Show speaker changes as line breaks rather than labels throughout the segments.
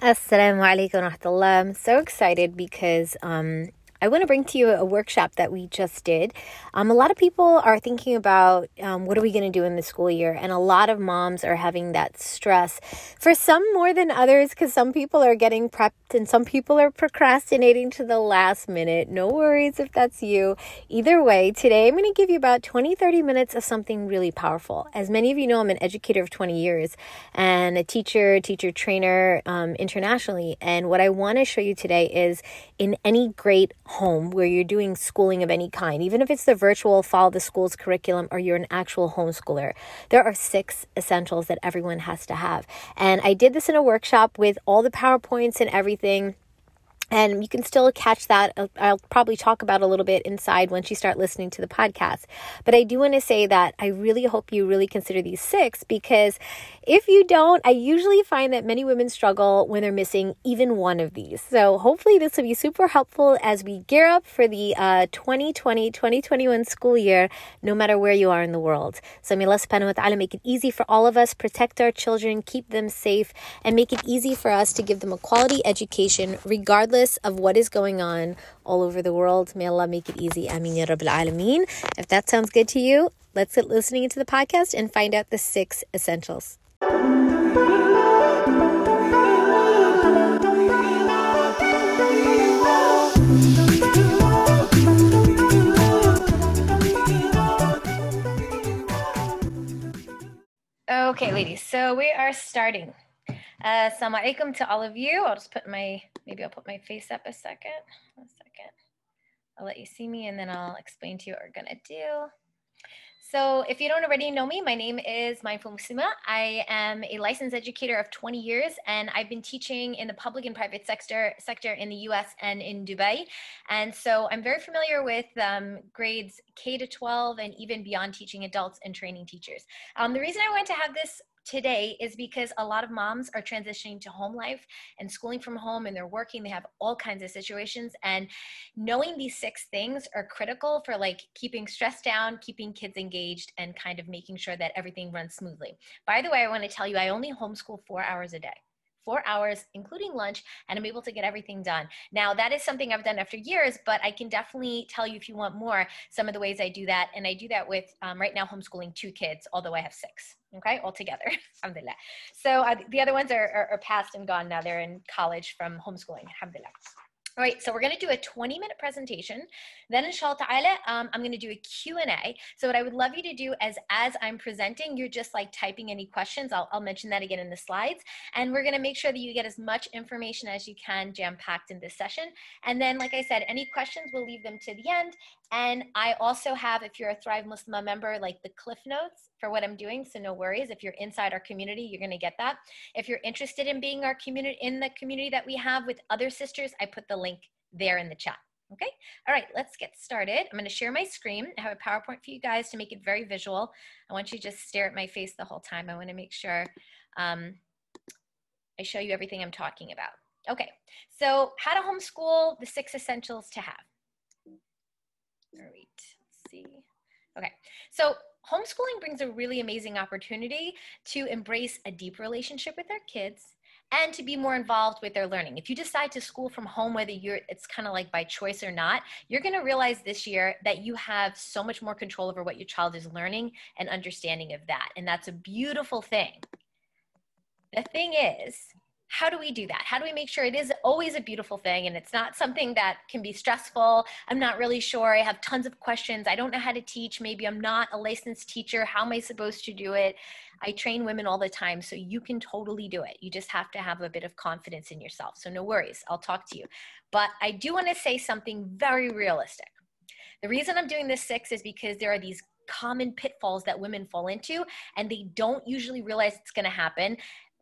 Assalamu alaikum. I'm so excited because um, I want to bring to you a workshop that we just did. Um, a lot of people are thinking about um, what are we going to do in the school year, and a lot of moms are having that stress. For some more than others, because some people are getting prepped and some people are procrastinating to the last minute. No worries if that's you. Either way, today I'm going to give you about 20, 30 minutes of something really powerful. As many of you know, I'm an educator of 20 years and a teacher, teacher trainer um, internationally. And what I want to show you today is in any great home where you're doing schooling of any kind, even if it's the virtual follow the school's curriculum or you're an actual homeschooler, there are six essentials that everyone has to have. And I did this in a workshop with all the PowerPoints and everything and you can still catch that. I'll probably talk about a little bit inside once you start listening to the podcast. But I do want to say that I really hope you really consider these six because if you don't, I usually find that many women struggle when they're missing even one of these. So hopefully, this will be super helpful as we gear up for the uh, 2020 2021 school year, no matter where you are in the world. So may Allah subhanahu wa ta'ala make it easy for all of us, protect our children, keep them safe, and make it easy for us to give them a quality education regardless of what is going on all over the world. May Allah make it easy. Ameen ya Rabbil Alameen. If that sounds good to you, let's get listening to the podcast and find out the six essentials. Okay, ladies, so we are starting. Uh, Assalamu alaikum to all of you. I'll just put my, maybe I'll put my face up a second. A second. I'll let you see me and then I'll explain to you what we're to do. So if you don't already know me, my name is Mindful Muslima. I am a licensed educator of 20 years, and I've been teaching in the public and private sector sector in the U.S. and in Dubai. And so I'm very familiar with um, grades K to 12 and even beyond teaching adults and training teachers. Um, the reason I wanted to have this today is because a lot of moms are transitioning to home life and schooling from home and they're working they have all kinds of situations and knowing these six things are critical for like keeping stress down keeping kids engaged and kind of making sure that everything runs smoothly. By the way i want to tell you i only homeschool four hours a day four hours, including lunch, and I'm able to get everything done. Now, that is something I've done after years, but I can definitely tell you if you want more, some of the ways I do that. And I do that with um, right now homeschooling two kids, although I have six, okay, altogether. Alhamdulillah. So uh, the other ones are, are, are past and gone now. They're in college from homeschooling. Alhamdulillah. All right, so we're going to do a 20 minute presentation. Then inshallah um, I'm going to do a Q&A. So what I would love you to do is as I'm presenting, you're just like typing any questions. I'll, I'll mention that again in the slides. And we're going to make sure that you get as much information as you can jam packed in this session. And then, like I said, any questions, we'll leave them to the end. And I also have, if you're a Thrive Muslim member, like the Cliff Notes for what I'm doing. So no worries. If you're inside our community, you're going to get that. If you're interested in being our community in the community that we have with other sisters, I put the link there in the chat. Okay. All right, let's get started. I'm going to share my screen. I have a PowerPoint for you guys to make it very visual. I want you to just stare at my face the whole time. I want to make sure um, I show you everything I'm talking about. Okay, so how to homeschool, the six essentials to have. All right, let's see. Okay, so homeschooling brings a really amazing opportunity to embrace a deep relationship with our kids and to be more involved with their learning. If you decide to school from home, whether you're it's kind of like by choice or not, you're going to realize this year that you have so much more control over what your child is learning and understanding of that. And that's a beautiful thing. The thing is, how do we do that? How do we make sure it is always a beautiful thing and it's not something that can be stressful? I'm not really sure. I have tons of questions. I don't know how to teach. Maybe I'm not a licensed teacher. How am I supposed to do it? I train women all the time, so you can totally do it. You just have to have a bit of confidence in yourself. So no worries. I'll talk to you. But I do want to say something very realistic. The reason I'm doing this six is because there are these common pitfalls that women fall into and they don't usually realize it's going to happen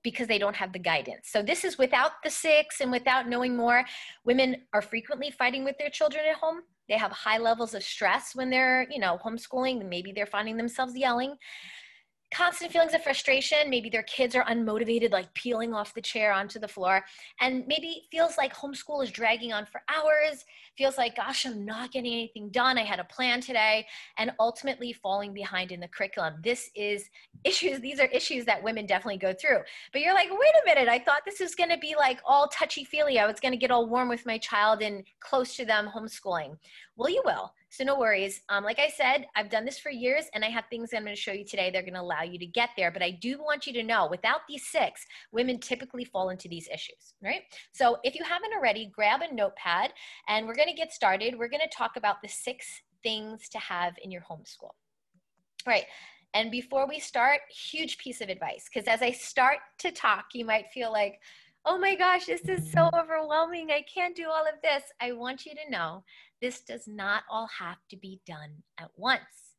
because they don't have the guidance. So this is without the six and without knowing more. Women are frequently fighting with their children at home. They have high levels of stress when they're, you know, homeschooling. Maybe they're finding themselves yelling constant feelings of frustration. Maybe their kids are unmotivated, like peeling off the chair onto the floor. And maybe it feels like homeschool is dragging on for hours, feels like, gosh, I'm not getting anything done. I had a plan today, and ultimately falling behind in the curriculum. This is issues, these are issues that women definitely go through. But you're like, wait a minute, I thought this was gonna be like all touchy feely. I was gonna get all warm with my child and close to them homeschooling. Well, you will. So no worries. Um, like I said, I've done this for years and I have things I'm going to show you today. They're going to allow you to get there. But I do want you to know without these six, women typically fall into these issues, right? So if you haven't already, grab a notepad and we're going to get started. We're going to talk about the six things to have in your homeschool. All right. And before we start, huge piece of advice, because as I start to talk, you might feel like, oh my gosh, this is so overwhelming. I can't do all of this. I want you to know this does not all have to be done at once.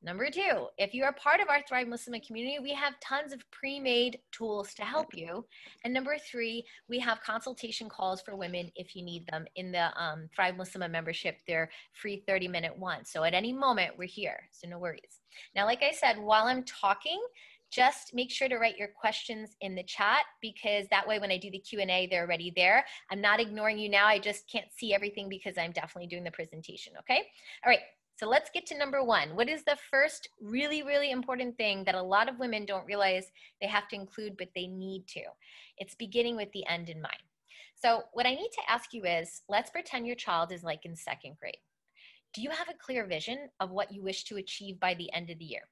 Number two, if you are part of our Thrive Muslim community, we have tons of pre made tools to help you. And number three, we have consultation calls for women if you need them in the um, Thrive Muslim membership. They're free 30 minute ones. So at any moment, we're here. So no worries. Now, like I said, while I'm talking, just make sure to write your questions in the chat because that way when I do the Q&A, they're already there. I'm not ignoring you now. I just can't see everything because I'm definitely doing the presentation, okay? All right, so let's get to number one. What is the first really, really important thing that a lot of women don't realize they have to include, but they need to? It's beginning with the end in mind. So what I need to ask you is, let's pretend your child is like in second grade. Do you have a clear vision of what you wish to achieve by the end of the year?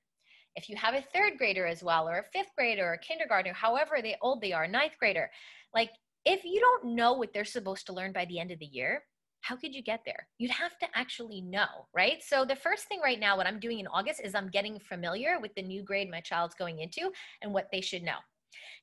If you have a third grader as well, or a fifth grader, or a kindergartner, however they old they are, ninth grader, like if you don't know what they're supposed to learn by the end of the year, how could you get there? You'd have to actually know, right? So the first thing right now, what I'm doing in August is I'm getting familiar with the new grade my child's going into and what they should know.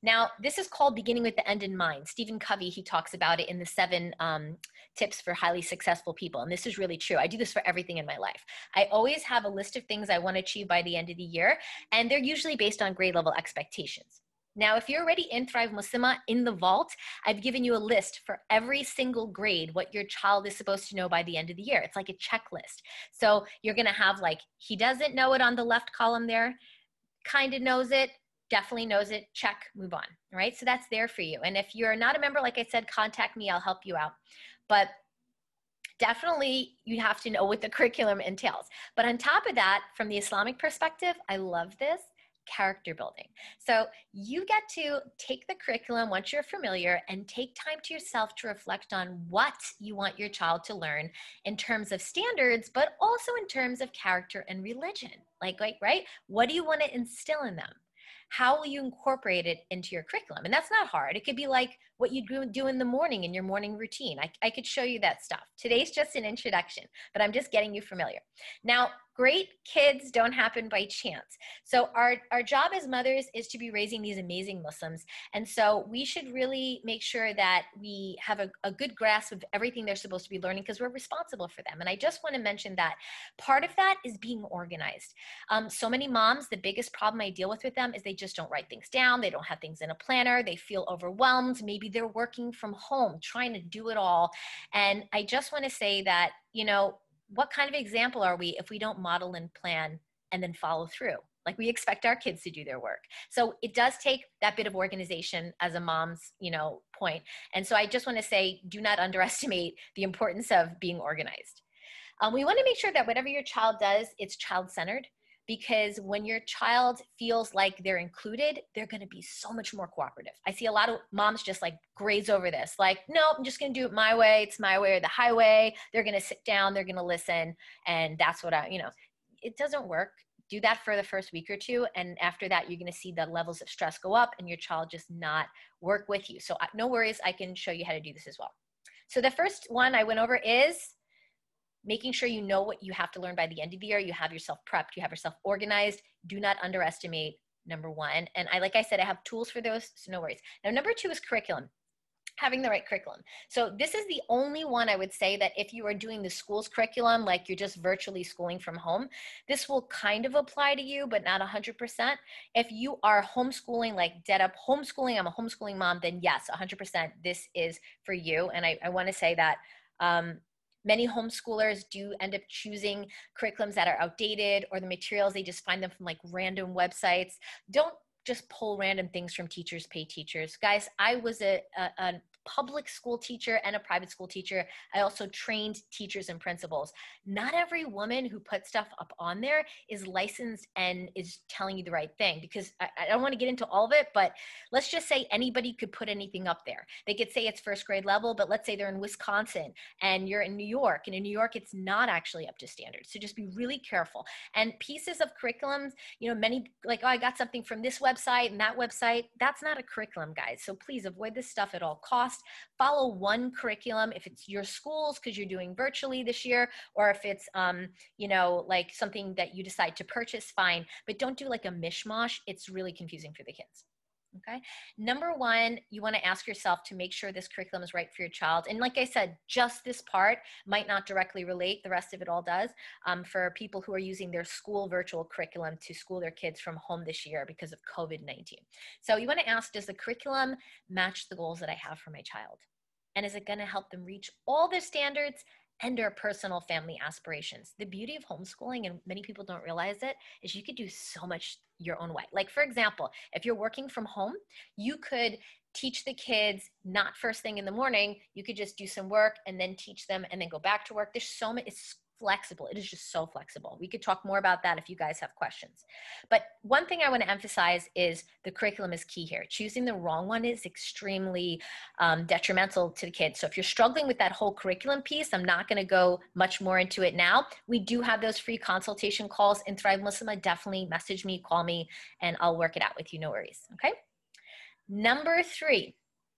Now, this is called beginning with the end in mind. Stephen Covey, he talks about it in the seven um, tips for highly successful people. And this is really true. I do this for everything in my life. I always have a list of things I want to achieve by the end of the year, and they're usually based on grade level expectations. Now, if you're already in Thrive Muslima in the vault, I've given you a list for every single grade, what your child is supposed to know by the end of the year. It's like a checklist. So you're going to have like, he doesn't know it on the left column there, kind of knows it, definitely knows it, check, move on. Right. So that's there for you. And if you're not a member, like I said, contact me, I'll help you out. But definitely you have to know what the curriculum entails. But on top of that, from the Islamic perspective, I love this character building. So you get to take the curriculum once you're familiar and take time to yourself to reflect on what you want your child to learn in terms of standards, but also in terms of character and religion. Like, like right? What do you want to instill in them? How will you incorporate it into your curriculum? And that's not hard. It could be like what you do in the morning in your morning routine. I, I could show you that stuff. Today's just an introduction, but I'm just getting you familiar. Now, great kids don't happen by chance. So our, our job as mothers is to be raising these amazing Muslims. And so we should really make sure that we have a, a good grasp of everything they're supposed to be learning because we're responsible for them. And I just want to mention that part of that is being organized. Um, so many moms, the biggest problem I deal with with them is they just don't write things down. They don't have things in a planner. They feel overwhelmed. Maybe they're working from home, trying to do it all. And I just want to say that, you know, what kind of example are we if we don't model and plan and then follow through? like we expect our kids to do their work so it does take that bit of organization as a mom's you know point and so i just want to say do not underestimate the importance of being organized um, we want to make sure that whatever your child does it's child centered because when your child feels like they're included, they're going to be so much more cooperative. I see a lot of moms just like graze over this, like, no, I'm just going to do it my way. It's my way or the highway. They're going to sit down, they're going to listen, and that's what I, you know, it doesn't work. Do that for the first week or two, and after that, you're going to see the levels of stress go up, and your child just not work with you. So, no worries, I can show you how to do this as well. So, the first one I went over is making sure you know what you have to learn by the end of the year. You have yourself prepped, you have yourself organized. Do not underestimate number one. And I, like I said, I have tools for those, so no worries. Now, number two is curriculum having the right curriculum. So this is the only one I would say that if you are doing the school's curriculum, like you're just virtually schooling from home, this will kind of apply to you, but not 100%. If you are homeschooling, like dead up homeschooling, I'm a homeschooling mom, then yes, 100% this is for you. And I, I want to say that um, Many homeschoolers do end up choosing curriculums that are outdated or the materials, they just find them from like random websites. Don't just pull random things from teachers pay teachers guys i was a, a, public school teacher and a private school teacher. I also trained teachers and principals. Not every woman who puts stuff up on there is licensed and is telling you the right thing because I, I don't want to get into all of it, but let's just say anybody could put anything up there. They could say it's first grade level, but let's say they're in Wisconsin and you're in New York, and in New York, it's not actually up to standards. So just be really careful. And pieces of curriculums, you know, many like, oh, I got something from this website and that website. That's not a curriculum, guys. So please avoid this stuff at all costs Follow one curriculum if it's your schools because you're doing virtually this year, or if it's um, you know like something that you decide to purchase, fine. But don't do like a mishmash. It's really confusing for the kids. Okay. Number one, you want to ask yourself to make sure this curriculum is right for your child. And like I said, just this part might not directly relate. The rest of it all does um, for people who are using their school virtual curriculum to school their kids from home this year because of COVID 19. So you want to ask Does the curriculum match the goals that I have for my child? And is it going to help them reach all their standards and our personal family aspirations. The beauty of homeschooling, and many people don't realize it, is you could do so much your own way. Like, for example, if you're working from home, you could teach the kids not first thing in the morning. You could just do some work and then teach them and then go back to work. There's so many, it's flexible. It is just so flexible. We could talk more about that if you guys have questions. But one thing I want to emphasize is the curriculum is key here. Choosing the wrong one is extremely um, detrimental to the kids. So if you're struggling with that whole curriculum piece, I'm not going to go much more into it now. We do have those free consultation calls in Thrive Muslima. Definitely message me, call me, and I'll work it out with you. No worries. Okay. Number three,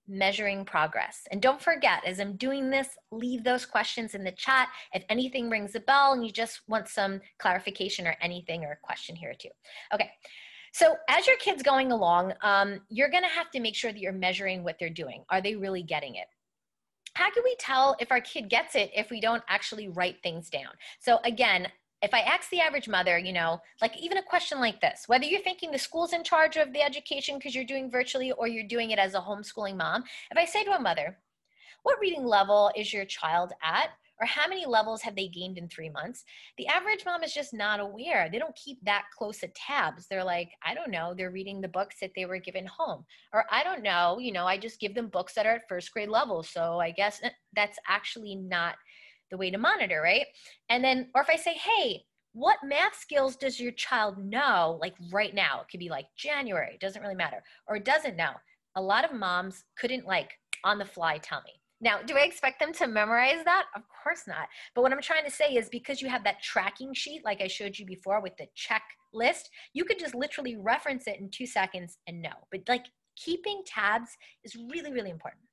measuring progress. And don't forget, as I'm doing this, leave those questions in the chat. If anything rings a bell and you just want some clarification or anything or a question here too. Okay. So as your kid's going along, um, you're to have to make sure that you're measuring what they're doing. Are they really getting it? How can we tell if our kid gets it if we don't actually write things down? So again, if I ask the average mother, you know, like even a question like this, whether you're thinking the school's in charge of the education because you're doing virtually or you're doing it as a homeschooling mom, if I say to a mother, what reading level is your child at? Or how many levels have they gained in three months? The average mom is just not aware. They don't keep that close at tabs. They're like, I don't know, they're reading the books that they were given home. Or I don't know, you know, I just give them books that are at first grade level. So I guess eh, that's actually not the way to monitor, right? And then, or if I say, hey, what math skills does your child know like right now? It could be like January, it doesn't really matter, or doesn't know. A lot of moms couldn't like on the fly tell me. Now, do I expect them to memorize that? Of course not. But what I'm trying to say is because you have that tracking sheet, like I showed you before with the checklist, you could just literally reference it in two seconds and know. But like keeping tabs is really, really important.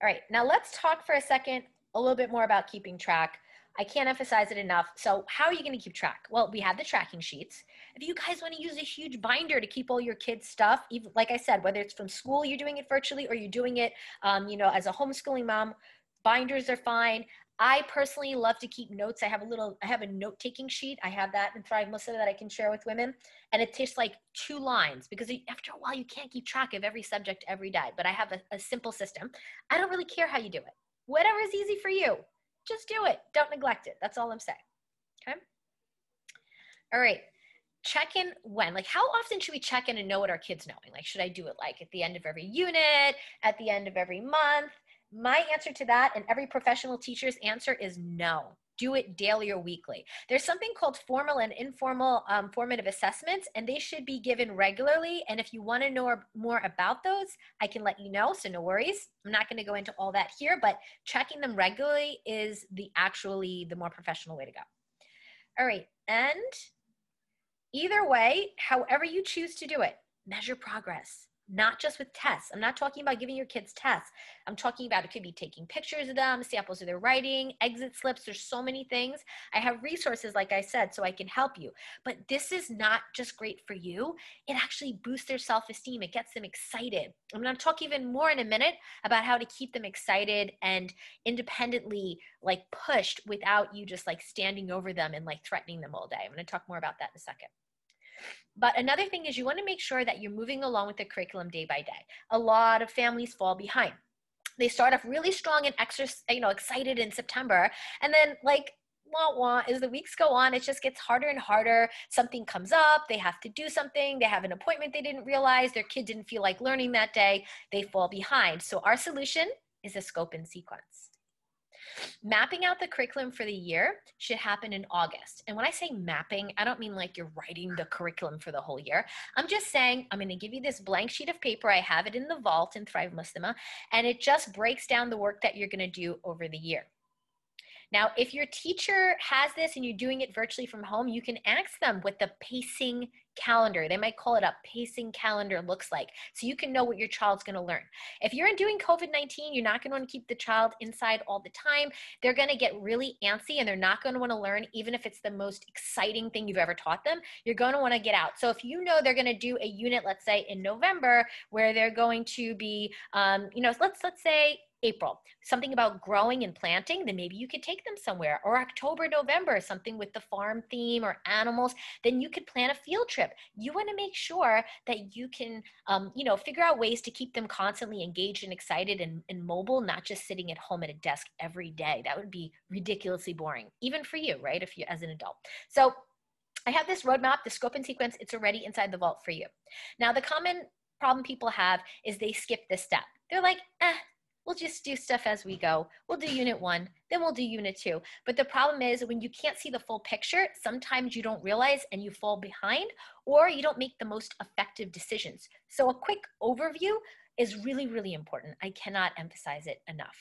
All right, now let's talk for a second a little bit more about keeping track. I can't emphasize it enough. So, how are you going to keep track? Well, we have the tracking sheets. If you guys want to use a huge binder to keep all your kids' stuff, even like I said, whether it's from school, you're doing it virtually, or you're doing it, um, you know, as a homeschooling mom, binders are fine. I personally love to keep notes. I have a little, I have a note taking sheet. I have that in Thrive Muslim that I can share with women. And it takes like two lines because after a while, you can't keep track of every subject every day. But I have a, a simple system. I don't really care how you do it. Whatever is easy for you, just do it. Don't neglect it. That's all I'm saying. Okay. All right. Check in when? Like, how often should we check in and know what our kids knowing? Like, should I do it like at the end of every unit, at the end of every month? My answer to that, and every professional teacher's answer, is no. Do it daily or weekly. There's something called formal and informal um, formative assessments, and they should be given regularly. And if you want to know more about those, I can let you know. So no worries. I'm not going to go into all that here, but checking them regularly is the actually the more professional way to go. All right, and either way, however you choose to do it, measure progress not just with tests. I'm not talking about giving your kids tests. I'm talking about it could be taking pictures of them, samples of their writing, exit slips. There's so many things. I have resources, like I said, so I can help you. But this is not just great for you, it actually boosts their self esteem, it gets them excited. I'm going to talk even more in a minute about how to keep them excited and independently like pushed without you just like standing over them and like threatening them all day. I'm going to talk more about that in a second. But another thing is you want to make sure that you're moving along with the curriculum day by day. A lot of families fall behind. they start off really strong and extra, you know, excited in September. And then like wah wah as the weeks go on it just gets harder and harder something comes up they have to do something they have an appointment they didn't realize their kid didn't feel like learning that day they fall behind so our solution is a scope and sequence Mapping out the curriculum for the year should happen in August. And when I say mapping, I don't mean like you're writing the curriculum for the whole year. I'm just saying I'm going to give you this blank sheet of paper. I have it in the vault in Thrive Muslima, and it just breaks down the work that you're going to do over the year. Now, if your teacher has this and you're doing it virtually from home, you can ask them what the pacing calendar, they might call it a pacing calendar, looks like. So you can know what your child's going to learn. If you're doing COVID 19, you're not going to want to keep the child inside all the time. They're going to get really antsy and they're not going to want to learn, even if it's the most exciting thing you've ever taught them. You're going to want to get out. So if you know they're going to do a unit, let's say in November, where they're going to be, um, you know, let's let's say April, something about growing and planting, then maybe you could take them somewhere. Or October, November, something with the farm theme or animals, then you could plan a field trip. You want to make sure that you can, um, you know, figure out ways to keep them constantly engaged and excited and, and mobile, not just sitting at home at a desk every day. That would be ridiculously boring, even for you, right? If you as an adult. So I have this roadmap, the scope and sequence, it's already inside the vault for you. Now, the common problem people have is they skip this step. They're like, eh, we'll just do stuff as we go. We'll do unit one, then we'll do unit two. But the problem is when you can't see the full picture, sometimes you don't realize and you fall behind or you don't make the most effective decisions. So a quick overview is really, really important. I cannot emphasize it enough.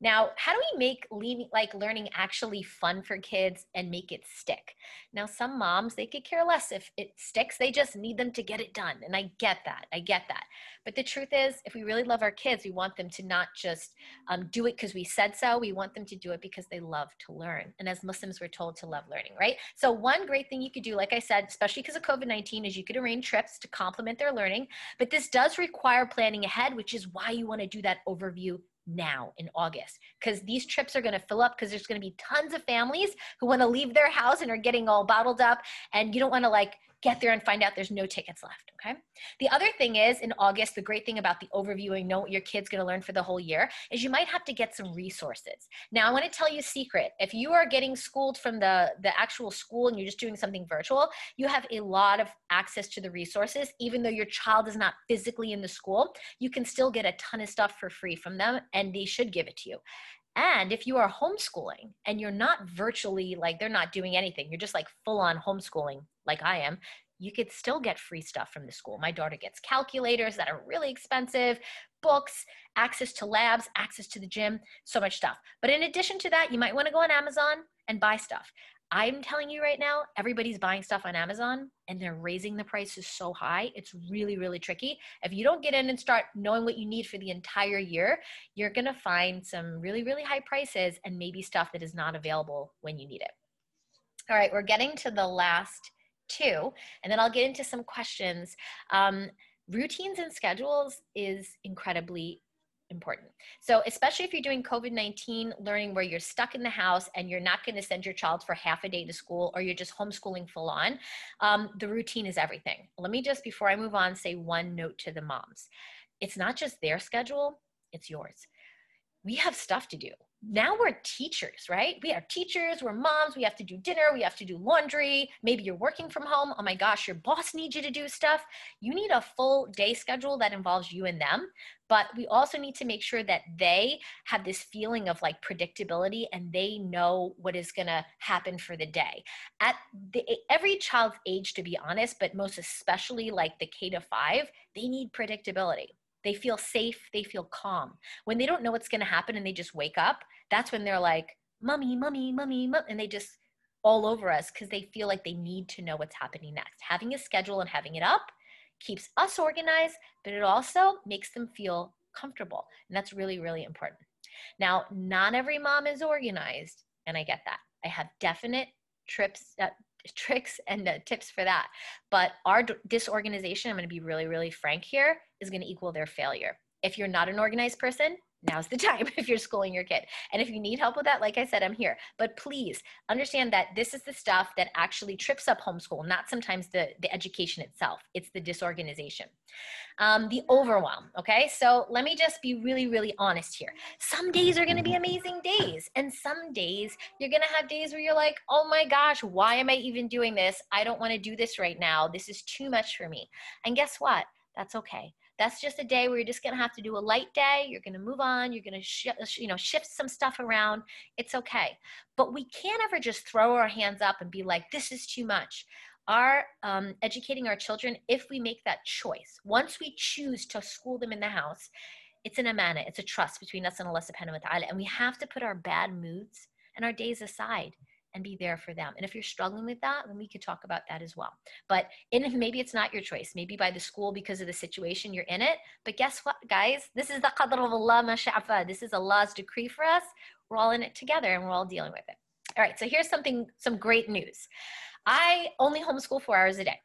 Now, how do we make leaving, like learning actually fun for kids and make it stick? Now, some moms, they could care less if it sticks. They just need them to get it done. And I get that. I get that. But the truth is, if we really love our kids, we want them to not just um, do it because we said so. We want them to do it because they love to learn. And as Muslims, we're told to love learning, right? So, one great thing you could do, like I said, especially because of COVID 19, is you could arrange trips to complement their learning. But this does require planning ahead, which is why you want to do that overview now in August because these trips are going to fill up because there's going to be tons of families who want to leave their house and are getting all bottled up and you don't want to like get there and find out there's no tickets left. Okay. The other thing is in August, the great thing about the overview and know what your kid's going to learn for the whole year is you might have to get some resources. Now, I want to tell you a secret. If you are getting schooled from the, the actual school and you're just doing something virtual, you have a lot of access to the resources. Even though your child is not physically in the school, you can still get a ton of stuff for free from them and they should give it to you. And if you are homeschooling and you're not virtually like they're not doing anything, you're just like full on homeschooling like I am, you could still get free stuff from the school. My daughter gets calculators that are really expensive, books, access to labs, access to the gym, so much stuff. But in addition to that, you might want to go on Amazon and buy stuff. I'm telling you right now, everybody's buying stuff on Amazon and they're raising the prices so high. It's really, really tricky. If you don't get in and start knowing what you need for the entire year, you're going to find some really, really high prices and maybe stuff that is not available when you need it. All right, we're getting to the last two, and then I'll get into some questions. Um, routines and schedules is incredibly important. So, especially if you're doing COVID 19 learning where you're stuck in the house and you're not going to send your child for half a day to school or you're just homeschooling full on, um, the routine is everything. Let me just, before I move on, say one note to the moms. It's not just their schedule, it's yours. We have stuff to do now we're teachers, right? We are teachers, we're moms, we have to do dinner, we have to do laundry. Maybe you're working from home. Oh my gosh, your boss needs you to do stuff. You need a full day schedule that involves you and them. But we also need to make sure that they have this feeling of like predictability and they know what is going to happen for the day. At the, every child's age, to be honest, but most especially like the K to five, they need predictability. They feel safe, they feel calm. When they don't know what's going to happen and they just wake up, that's when they're like, "Mummy, mummy, mummy,", mummy and they just all over us because they feel like they need to know what's happening next. Having a schedule and having it up keeps us organized, but it also makes them feel comfortable. And that's really, really important. Now, not every mom is organized, and I get that. I have definite trips, uh, tricks and uh, tips for that. But our d- disorganization, I'm going to be really, really frank here, is going to equal their failure. If you're not an organized person, now's the time if you're schooling your kid. And if you need help with that, like I said, I'm here. But please understand that this is the stuff that actually trips up homeschool, not sometimes the, the education itself. It's the disorganization. Um, the overwhelm, okay? So let me just be really, really honest here. Some days are gonna be amazing days. And some days you're gonna have days where you're like, oh my gosh, why am I even doing this? I don't wanna do this right now. This is too much for me. And guess what? That's okay that's just a day where you're just going to have to do a light day you're going to move on you're going to sh- you know shift some stuff around. It's okay. But we can't ever just throw our hands up and be like this is too much. Our um, educating our children if we make that choice once we choose to school them in the house it's an amana it's a trust between us and allah subhanahu wa ta'ala and we have to put our bad moods and our days aside and be there for them. And if you're struggling with that, then we could talk about that as well. But in, maybe it's not your choice, maybe by the school because of the situation you're in it. But guess what, guys? This is the qadr of Allah, masha'afa. This is Allah's decree for us. We're all in it together and we're all dealing with it. All right, so here's something, some great news. I only homeschool four hours a day.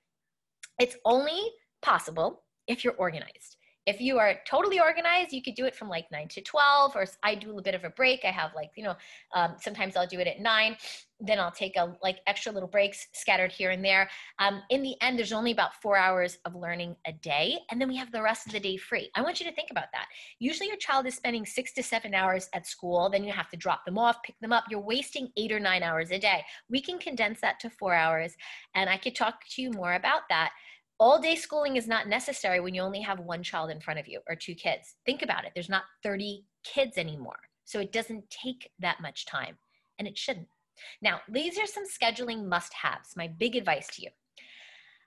It's only possible if you're organized. If you are totally organized, you could do it from like 9 to 12, or I do a bit of a break. I have like, you know, um, sometimes I'll do it at 9 then I'll take a like extra little breaks scattered here and there. Um, in the end, there's only about four hours of learning a day, and then we have the rest of the day free. I want you to think about that. Usually, your child is spending six to seven hours at school. Then you have to drop them off, pick them up. You're wasting eight or nine hours a day. We can condense that to four hours, and I could talk to you more about that all day schooling is not necessary when you only have one child in front of you or two kids. Think about it. There's not 30 kids anymore. So it doesn't take that much time, and it shouldn't. Now, these are some scheduling must haves, my big advice to you.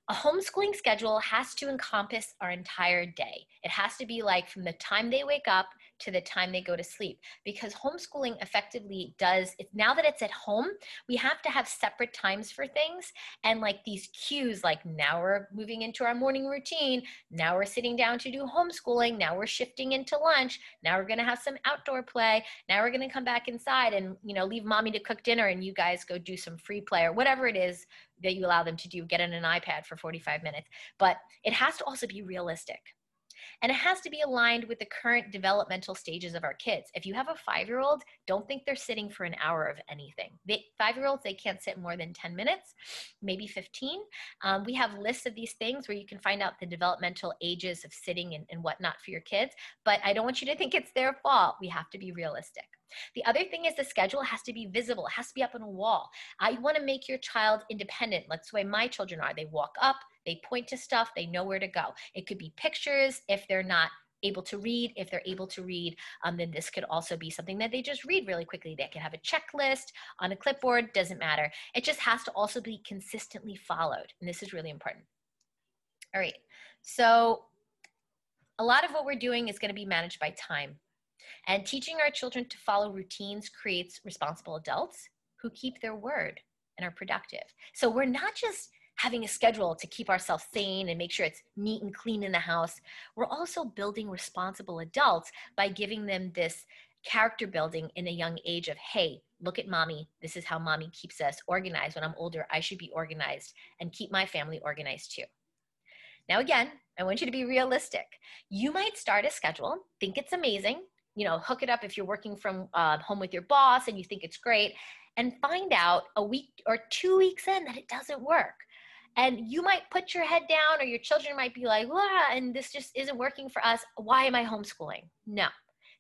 A homeschooling schedule has to encompass our entire day. It has to be like from the time they wake up to the time they go to sleep because homeschooling effectively does it now that it's at home we have to have separate times for things and like these cues like now we're moving into our morning routine now we're sitting down to do homeschooling now we're shifting into lunch now we're going to have some outdoor play now we're going to come back inside and you know leave mommy to cook dinner and you guys go do some free play or whatever it is that you allow them to do get on an ipad for 45 minutes. But it has to also be realistic and it has to be aligned with the current developmental stages of our kids. If you have a five year old, don't think they're sitting for an hour of anything. Five year olds, they can't sit more than 10 minutes, maybe 15. Um, we have lists of these things where you can find out the developmental ages of sitting and, and whatnot for your kids. But I don't want you to think it's their fault. We have to be realistic. The other thing is the schedule has to be visible, it has to be up on a wall. I want to make your child independent. That's the way my children are. They walk up, they point to stuff, they know where to go. It could be pictures if they're not able to read. If they're able to read, um, then this could also be something that they just read really quickly. They can have a checklist on a clipboard, doesn't matter. It just has to also be consistently followed. And this is really important. All right, so a lot of what we're doing is going to be managed by time. And teaching our children to follow routines creates responsible adults who keep their word and are productive. So we're not just having a schedule to keep ourselves sane and make sure it's neat and clean in the house. We're also building responsible adults by giving them this character building in a young age of, hey, look at mommy. This is how mommy keeps us organized. When I'm older, I should be organized and keep my family organized too. Now, again, I want you to be realistic. You might start a schedule, think it's amazing, you know, hook it up if you're working from uh, home with your boss and you think it's great, and find out a week or two weeks in that it doesn't work. And you might put your head down, or your children might be like, "Wow, and this just isn't working for us. Why am I homeschooling? No.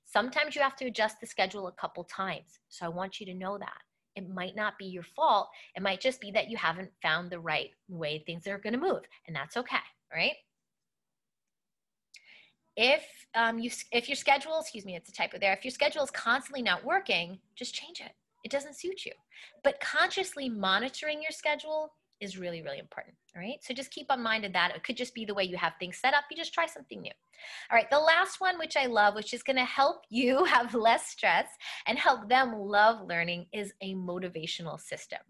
Sometimes you have to adjust the schedule a couple times. So I want you to know that. It might not be your fault. It might just be that you haven't found the right way things are going to move, and that's okay, right? if um, you if your schedule excuse me it's a typo there if your schedule is constantly not working just change it it doesn't suit you but consciously monitoring your schedule is really really important all right so just keep on mind of that it could just be the way you have things set up you just try something new all right the last one which i love which is going to help you have less stress and help them love learning is a motivational system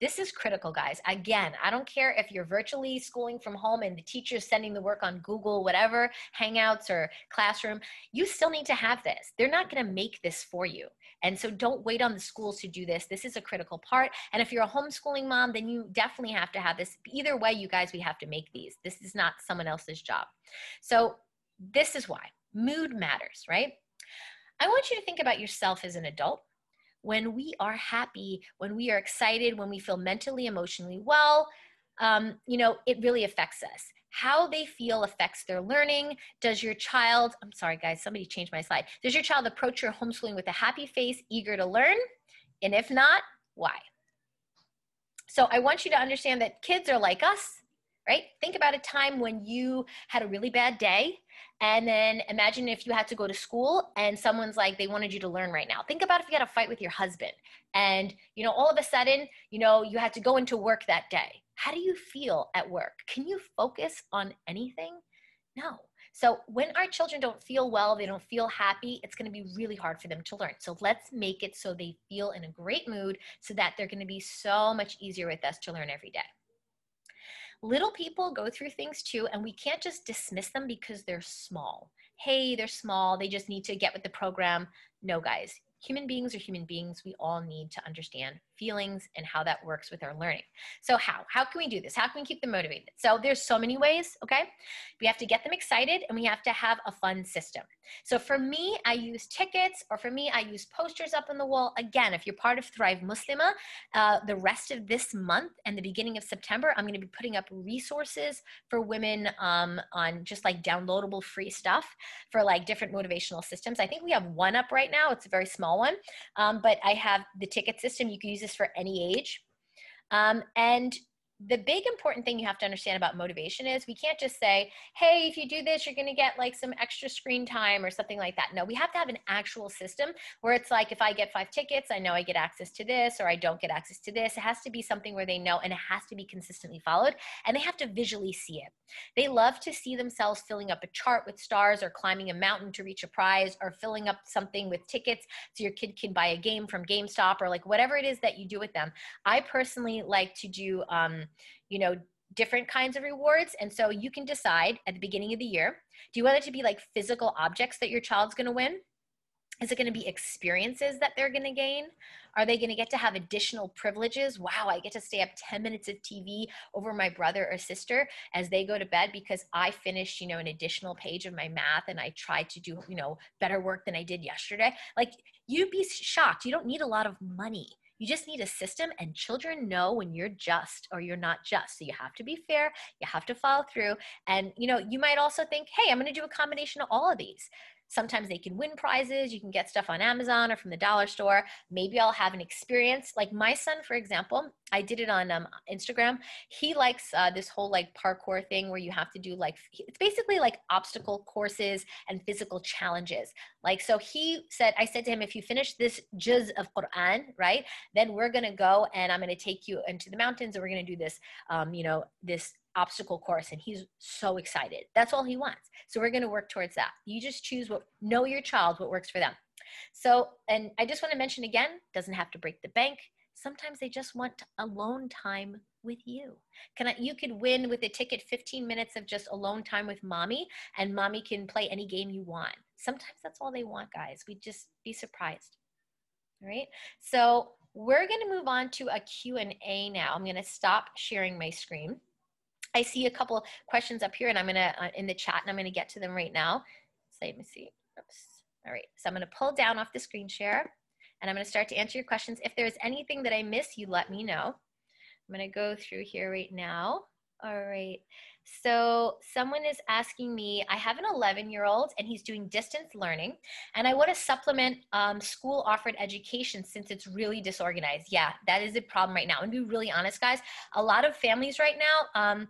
this is critical, guys. Again, I don't care if you're virtually schooling from home and the teacher's sending the work on Google, whatever, Hangouts or Classroom, you still need to have this. They're not going to make this for you. And so don't wait on the schools to do this. This is a critical part. And if you're a homeschooling mom, then you definitely have to have this. Either way, you guys, we have to make these. This is not someone else's job. So this is why mood matters, right? I want you to think about yourself as an adult. When we are happy, when we are excited, when we feel mentally, emotionally well, um, you know, it really affects us. How they feel affects their learning. Does your child, I'm sorry, guys, somebody changed my slide. Does your child approach your homeschooling with a happy face, eager to learn? And if not, why? So I want you to understand that kids are like us, right? Think about a time when you had a really bad day. And then imagine if you had to go to school and someone's like, they wanted you to learn right now. Think about if you had a fight with your husband and, you know, all of a sudden, you know, you had to go into work that day. How do you feel at work? Can you focus on anything? No. So when our children don't feel well, they don't feel happy, it's going to be really hard for them to learn. So let's make it so they feel in a great mood so that they're going to be so much easier with us to learn every day. Little people go through things too, and we can't just dismiss them because they're small. Hey, they're small, they just need to get with the program. No, guys, human beings are human beings. We all need to understand feelings and how that works with our learning. So how? How can we do this? How can we keep them motivated? So there's so many ways, okay? We have to get them excited and we have to have a fun system. So for me, I use tickets or for me, I use posters up on the wall. Again, if you're part of Thrive Muslima, uh, the rest of this month and the beginning of September, I'm gonna be putting up resources for women um, on just like downloadable free stuff for like different motivational systems. I think we have one up right now. It's a very small one, um, but I have the ticket system. You can use this for any age. Um, and the big important thing you have to understand about motivation is we can't just say, hey, if you do this, you're going to get like some extra screen time or something like that. No, we have to have an actual system where it's like, if I get five tickets, I know I get access to this or I don't get access to this. It has to be something where they know and it has to be consistently followed and they have to visually see it. They love to see themselves filling up a chart with stars or climbing a mountain to reach a prize or filling up something with tickets so your kid can buy a game from GameStop or like whatever it is that you do with them. I personally like to do, um, Um, you know, different kinds of rewards. And so you can decide at the beginning of the year do you want it to be like physical objects that your child's going to win? Is it going to be experiences that they're going to gain? Are they going to get to have additional privileges? Wow, I get to stay up 10 minutes of TV over my brother or sister as they go to bed because I finished, you know, an additional page of my math and I tried to do, you know, better work than I did yesterday. Like you'd be shocked. You don't need a lot of money you just need a system, and children know when you're just or you're not just. So you have to be fair, you have to follow through. And you know, you might also think, hey, I'm to do a combination of all of these. Sometimes they can win prizes. You can get stuff on Amazon or from the dollar store. Maybe I'll have an experience. Like my son, for example, I did it on um, Instagram. He likes uh, this whole like parkour thing where you have to do like, it's basically like obstacle courses and physical challenges. Like, so he said, I said to him, if you finish this juz of Quran, right, then we're going to go and I'm going to take you into the mountains and we're going to do this, um, you know, this obstacle course and he's so excited. That's all he wants. So we're going to work towards that. You just choose what know your child what works for them. So and I just want to mention again, doesn't have to break the bank. Sometimes they just want alone time with you. Can I, you could win with a ticket 15 minutes of just alone time with mommy and mommy can play any game you want. Sometimes that's all they want, guys. We just be surprised. All right? So, we're going to move on to a Q&A now. I'm going to stop sharing my screen. I see a couple questions up here and I'm gonna, uh, in the chat and I'm gonna get to them right now. So let me see, oops. All right, so I'm gonna pull down off the screen share and I'm gonna start to answer your questions. If there's anything that I miss, you let me know. I'm gonna go through here right now. All right. So someone is asking me, I have an 11 year old and he's doing distance learning and I want to supplement um, school offered education since it's really disorganized. Yeah, that is a problem right now. And be really honest, guys, a lot of families right now, um,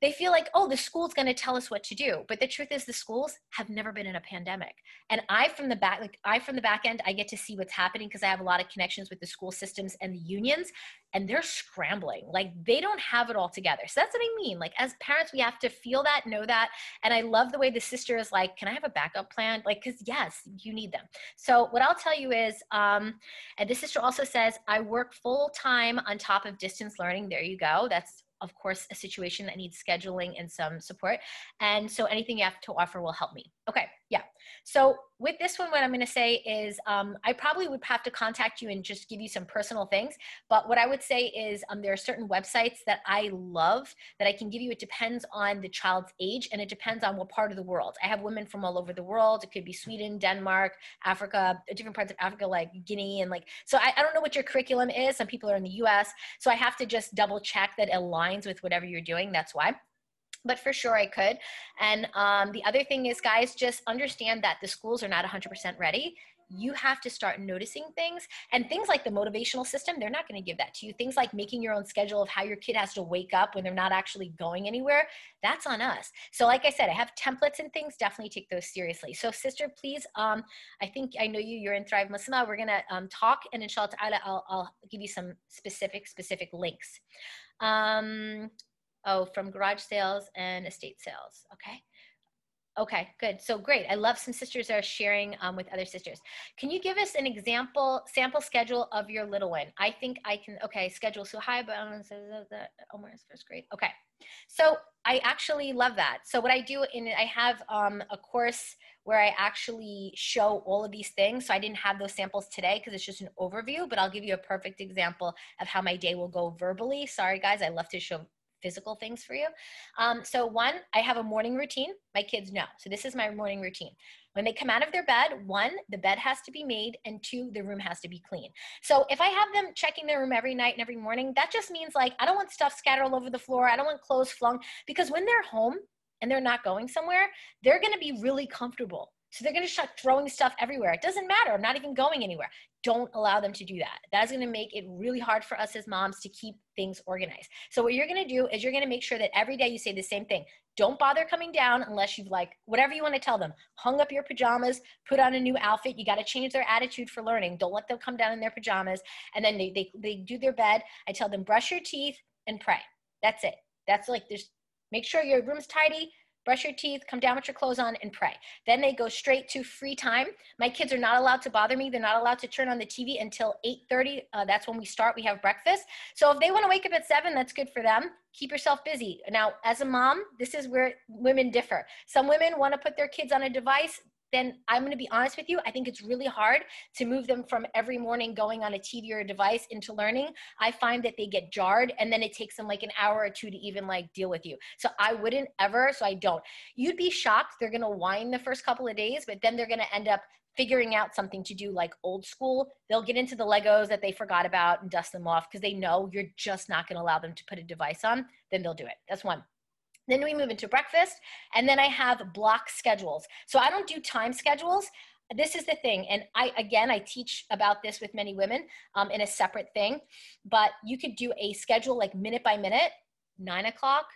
they feel like, oh, the school's going to tell us what to do. But the truth is, the schools have never been in a pandemic. And I, from the back, like I, from the back end, I get to see what's happening because I have a lot of connections with the school systems and the unions, and they're scrambling. Like they don't have it all together. So that's what I mean. Like as parents, we have to feel that, know that. And I love the way the sister is like, can I have a backup plan? Like, because yes, you need them. So what I'll tell you is, um, and the sister also says, I work full time on top of distance learning. There you go. That's of course, a situation that needs scheduling and some support. And so anything you have to offer will help me. Okay, yeah. So with this one, what I'm going to say is um, I probably would have to contact you and just give you some personal things. But what I would say is um, there are certain websites that I love that I can give you. It depends on the child's age and it depends on what part of the world. I have women from all over the world. It could be Sweden, Denmark, Africa, different parts of Africa like Guinea and like. So I, I don't know what your curriculum is. Some people are in the U.S. So I have to just double check that it aligns with whatever you're doing. That's why but for sure I could. And um, the other thing is, guys, just understand that the schools are not 100% ready. You have to start noticing things and things like the motivational system, they're not going to give that to you. Things like making your own schedule of how your kid has to wake up when they're not actually going anywhere, that's on us. So, like I said, I have templates and things, definitely take those seriously. So, sister, please, um, I think I know you, you're in Thrive Muslima. We're going to um, talk and inshallah I'll, I'll give you some specific, specific links. Um, Oh, from garage sales and estate sales. Okay. Okay, good. So great. I love some sisters are sharing um, with other sisters. Can you give us an example, sample schedule of your little one? I think I can, okay, schedule so high, but Omar's first grade. Okay. So I actually love that. So what I do in I have um, a course where I actually show all of these things. So I didn't have those samples today because it's just an overview, but I'll give you a perfect example of how my day will go verbally. Sorry guys, I love to show physical things for you. Um, so one, I have a morning routine. My kids know. So this is my morning routine. When they come out of their bed, one, the bed has to be made, and two, the room has to be clean. So if I have them checking their room every night and every morning, that just means like I don't want stuff scattered all over the floor. I don't want clothes flung because when they're home and they're not going somewhere, they're going to be really comfortable. So they're going to start throwing stuff everywhere. It doesn't matter. I'm not even going anywhere. Don't allow them to do that. That's going to make it really hard for us as moms to keep things organized. So what you're going to do is you're going to make sure that every day you say the same thing. Don't bother coming down unless you've like whatever you want to tell them. Hung up your pajamas, put on a new outfit. You got to change their attitude for learning. Don't let them come down in their pajamas. And then they, they, they do their bed. I tell them brush your teeth and pray. That's it. That's like there's make sure your room's tidy brush your teeth, come down with your clothes on, and pray. Then they go straight to free time. My kids are not allowed to bother me. They're not allowed to turn on the TV until 8:30. Uh, that's when we start. We have breakfast. So if they want to wake up at seven, that's good for them. Keep yourself busy. Now, as a mom, this is where women differ. Some women want to put their kids on a device then I'm going to be honest with you. I think it's really hard to move them from every morning going on a TV or a device into learning. I find that they get jarred and then it takes them like an hour or two to even like deal with you. So I wouldn't ever, so I don't. You'd be shocked. They're going to whine the first couple of days, but then they're going to end up figuring out something to do like old school. They'll get into the Legos that they forgot about and dust them off because they know you're just not going to allow them to put a device on. Then they'll do it. That's one. Then we move into breakfast, and then I have block schedules. So I don't do time schedules. This is the thing, and I again I teach about this with many women um, in a separate thing, but you could do a schedule like minute by minute, nine o'clock,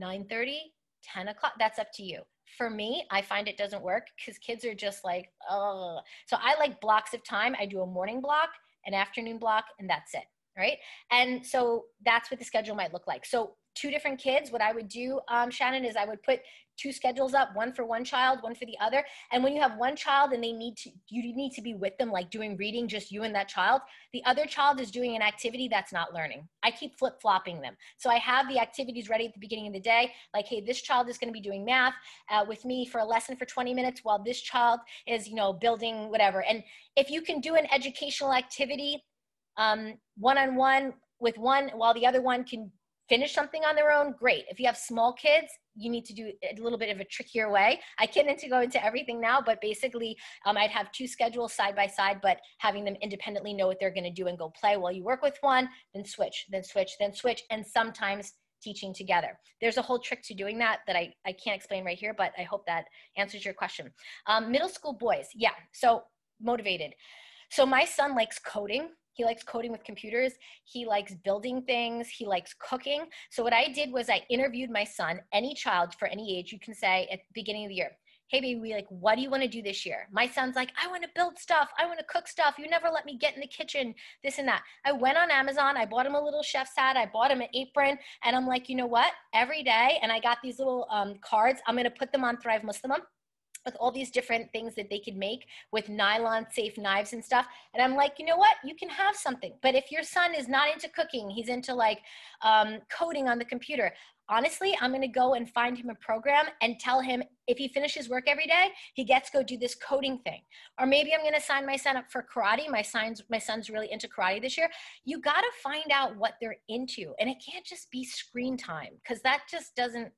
9:30, 10 o'clock. That's up to you. For me, I find it doesn't work because kids are just like, oh. So I like blocks of time. I do a morning block, an afternoon block, and that's it right? And so that's what the schedule might look like. So two different kids, what I would do, um, Shannon, is I would put two schedules up, one for one child, one for the other. And when you have one child and they need to, you need to be with them, like doing reading, just you and that child. The other child is doing an activity that's not learning. I keep flip flopping them. So I have the activities ready at the beginning of the day, like, hey, this child is going to be doing math uh, with me for a lesson for 20 minutes while this child is, you know, building whatever. And if you can do an educational activity one on one with one while the other one can finish something on their own, great. If you have small kids, you need to do a little bit of a trickier way. I can't to go into everything now, but basically, um, I'd have two schedules side by side, but having them independently know what they're going to do and go play while you work with one, then switch, then switch, then switch, and sometimes teaching together. There's a whole trick to doing that that I, I can't explain right here, but I hope that answers your question. Um, middle school boys, yeah, so motivated. So my son likes coding. He likes coding with computers. He likes building things. He likes cooking. So what I did was I interviewed my son, any child for any age, you can say at the beginning of the year. Hey baby, like, what do you want to do this year? My son's like, I want to build stuff. I want to cook stuff. You never let me get in the kitchen, this and that. I went on Amazon. I bought him a little chef's hat. I bought him an apron. And I'm like, you know what? Every day, and I got these little um, cards. I'm going to put them on Thrive Muslima with all these different things that they could make with nylon safe knives and stuff. And I'm like, you know what? You can have something. But if your son is not into cooking, he's into like um, coding on the computer, honestly, I'm going to go and find him a program and tell him if he finishes work every day, he gets to go do this coding thing. Or maybe I'm going to sign my son up for karate. My son's my son's really into karate this year. You got to find out what they're into, and it can't just be screen time because that just doesn't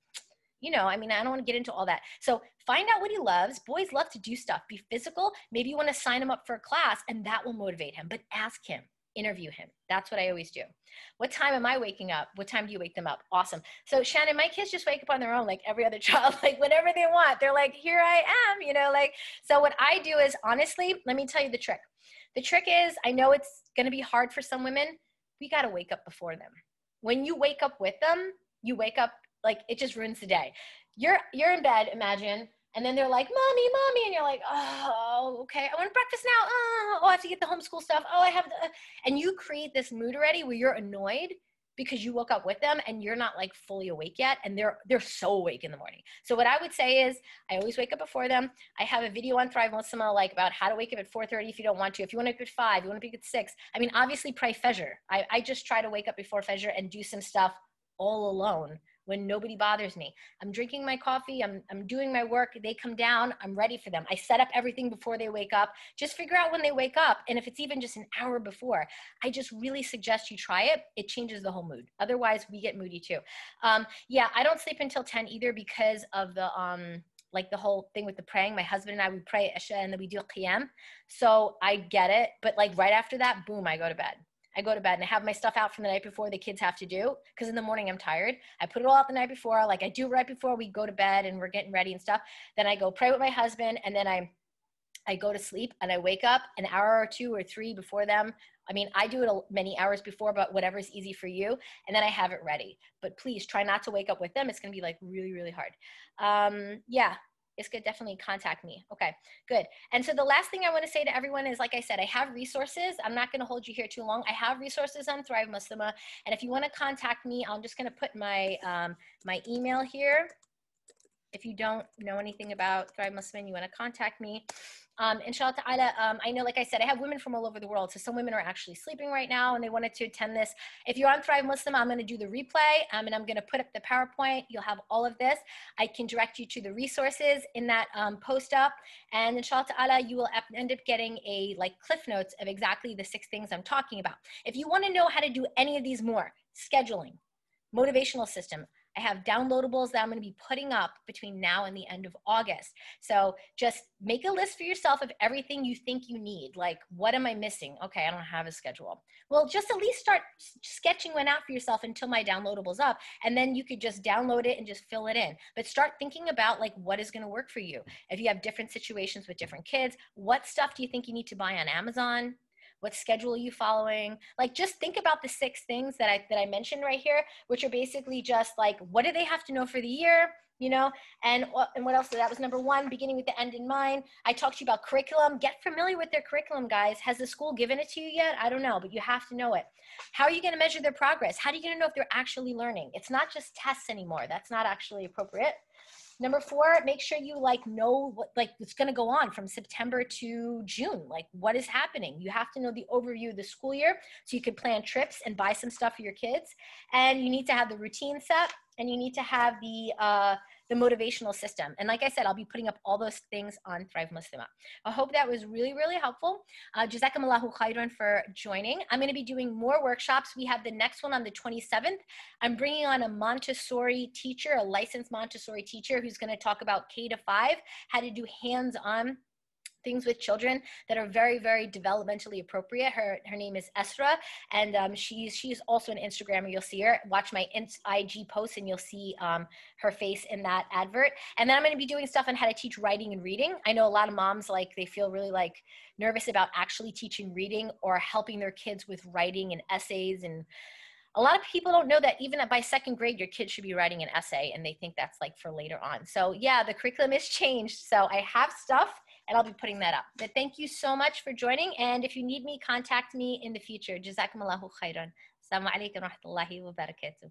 you know, I mean, I don't want to get into all that. So find out what he loves. Boys love to do stuff, be physical. Maybe you want to sign him up for a class and that will motivate him, but ask him, interview him. That's what I always do. What time am I waking up? What time do you wake them up? Awesome. So Shannon, my kids just wake up on their own, like every other child, like whenever they want. They're like, here I am, you know, like, so what I do is honestly, let me tell you the trick. The trick is, I know it's going to be hard for some women. We got to wake up before them. When you wake up with them, you wake up like it just ruins the day. You're you're in bed, imagine, and then they're like, "Mommy, mommy," and you're like, "Oh, okay. I want breakfast now. Oh, I have to get the homeschool stuff. Oh, I have," the, and you create this mood already where you're annoyed because you woke up with them and you're not like fully awake yet and they're they're so awake in the morning so what i would say is i always wake up before them i have a video on thrive Muslima like about how to wake up at 4.30 if you don't want to if you want to up at 5 you want to up at 6 i mean obviously pray fajr I, I just try to wake up before fajr and do some stuff all alone when nobody bothers me. I'm drinking my coffee, I'm, I'm doing my work, they come down, I'm ready for them. I set up everything before they wake up. Just figure out when they wake up. And if it's even just an hour before, I just really suggest you try it. It changes the whole mood. Otherwise, we get moody too. Um, yeah, I don't sleep until 10 either because of the, um, like the whole thing with the praying. My husband and I, we pray Isha and then we do Qiyam. So I get it. But like right after that, boom, I go to bed. I go to bed and I have my stuff out from the night before the kids have to do because in the morning I'm tired. I put it all out the night before, like I do right before we go to bed and we're getting ready and stuff. Then I go pray with my husband and then I I go to sleep and I wake up an hour or two or three before them. I mean, I do it many hours before, but whatever's easy for you. And then I have it ready. But please try not to wake up with them. It's going to be like really, really hard. Um, yeah, is good, definitely contact me. Okay, good. And so the last thing I want to say to everyone is, like I said, I have resources. I'm not going to hold you here too long. I have resources on Thrive Muslima, and if you want to contact me, I'm just going to put my um, my email here. If you don't know anything about Thrive Muslima, you want to contact me. Um, inshallah ta'ala, um, I know, like I said, I have women from all over the world. So some women are actually sleeping right now and they wanted to attend this. If you're on Thrive Muslima, I'm going to do the replay um, and I'm going to put up the PowerPoint. You'll have all of this. I can direct you to the resources in that um, post up. And inshallah ta'ala, you will end up getting a like cliff notes of exactly the six things I'm talking about. If you want to know how to do any of these more, scheduling, motivational system, I have downloadables that I'm going to be putting up between now and the end of August. So just make a list for yourself of everything you think you need. Like, what am I missing? Okay, I don't have a schedule. Well, just at least start sketching one out for yourself until my downloadable's up. And then you could just download it and just fill it in. But start thinking about like what is going to work for you. If you have different situations with different kids, what stuff do you think you need to buy on Amazon? What schedule are you following? Like just think about the six things that i that i mentioned right here which are basically just like what do they have to know for the year you know? And and what else? That was number one beginning with the end in mind. I talked to you about curriculum. Get familiar with their curriculum guys. Has the school given it to you yet? I don't know but you have to know it. How are you going to measure their progress? How are you going to know if they're actually learning? It's not just tests anymore. That's not actually appropriate Number four, make sure you like know what like what's going to go on from September to June. Like what is happening? You have to know the overview of the school year so you can plan trips and buy some stuff for your kids. And you need to have the routine set and you need to have the uh, the motivational system. And like I said, I'll be putting up all those things on Thrive Muslima. I hope that was really, really helpful. Uh, Jazakumullahu khairan for joining. I'm going to be doing more workshops. We have the next one on the 27th. I'm bringing on a Montessori teacher, a licensed Montessori teacher who's going to talk about K to five, how to do hands-on things with children that are very very developmentally appropriate her her name is esra and um, she's she's also an instagrammer you'll see her watch my ig posts and you'll see um, her face in that advert and then i'm going to be doing stuff on how to teach writing and reading i know a lot of moms like they feel really like nervous about actually teaching reading or helping their kids with writing and essays and a lot of people don't know that even by second grade, your kids should be writing an essay and they think that's like for later on. So yeah, the curriculum is changed. So I have stuff and I'll be putting that up. But thank you so much for joining. And if you need me, contact me in the future. Jazakumullahu khairan. Assalamu alaikum wa rahmatullahi wa barakatuh.